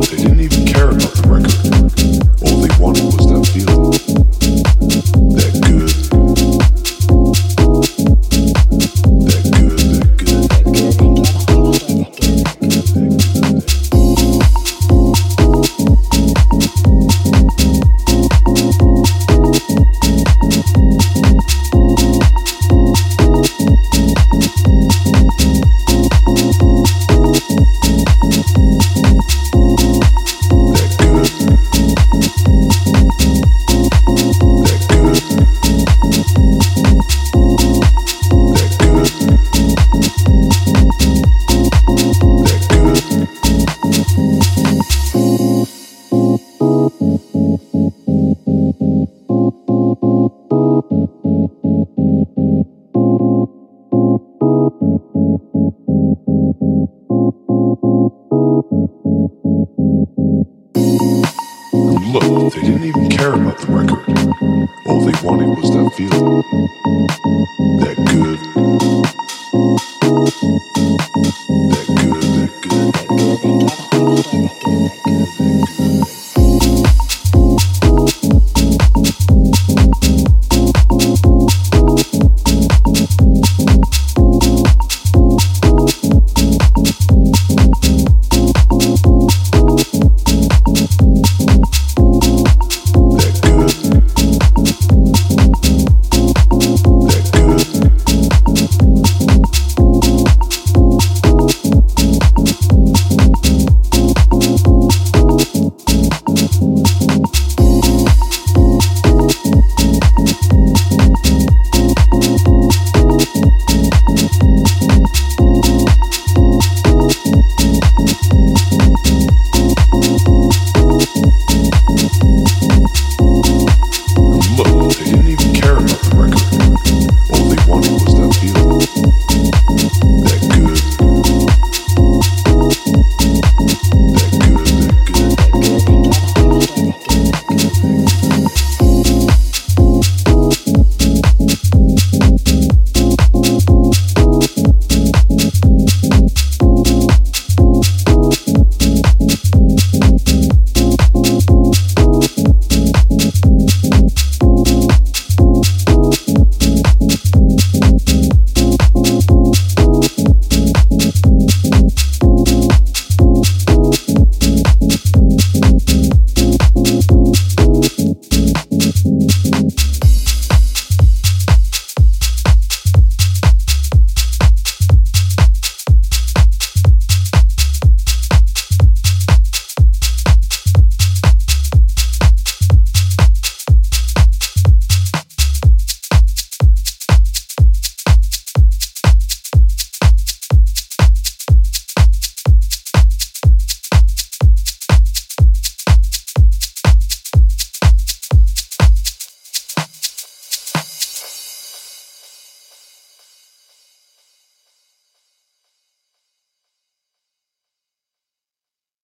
They didn't even care about the record. All they wanted was that feeling. They didn't even care about the record. All they wanted was that feeling. That good